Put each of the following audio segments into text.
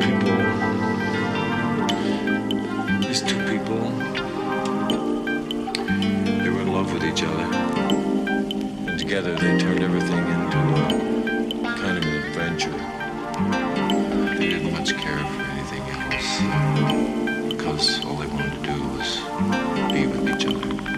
people, these two people, they were in love with each other. And together they turned everything into a kind of an adventure. They didn't much care for anything else because all they wanted to do was be with each other.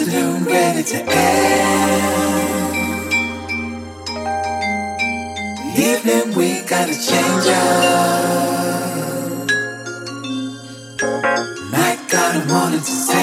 afternoon ready to end. Evening we gotta change up. Night got a morning to say.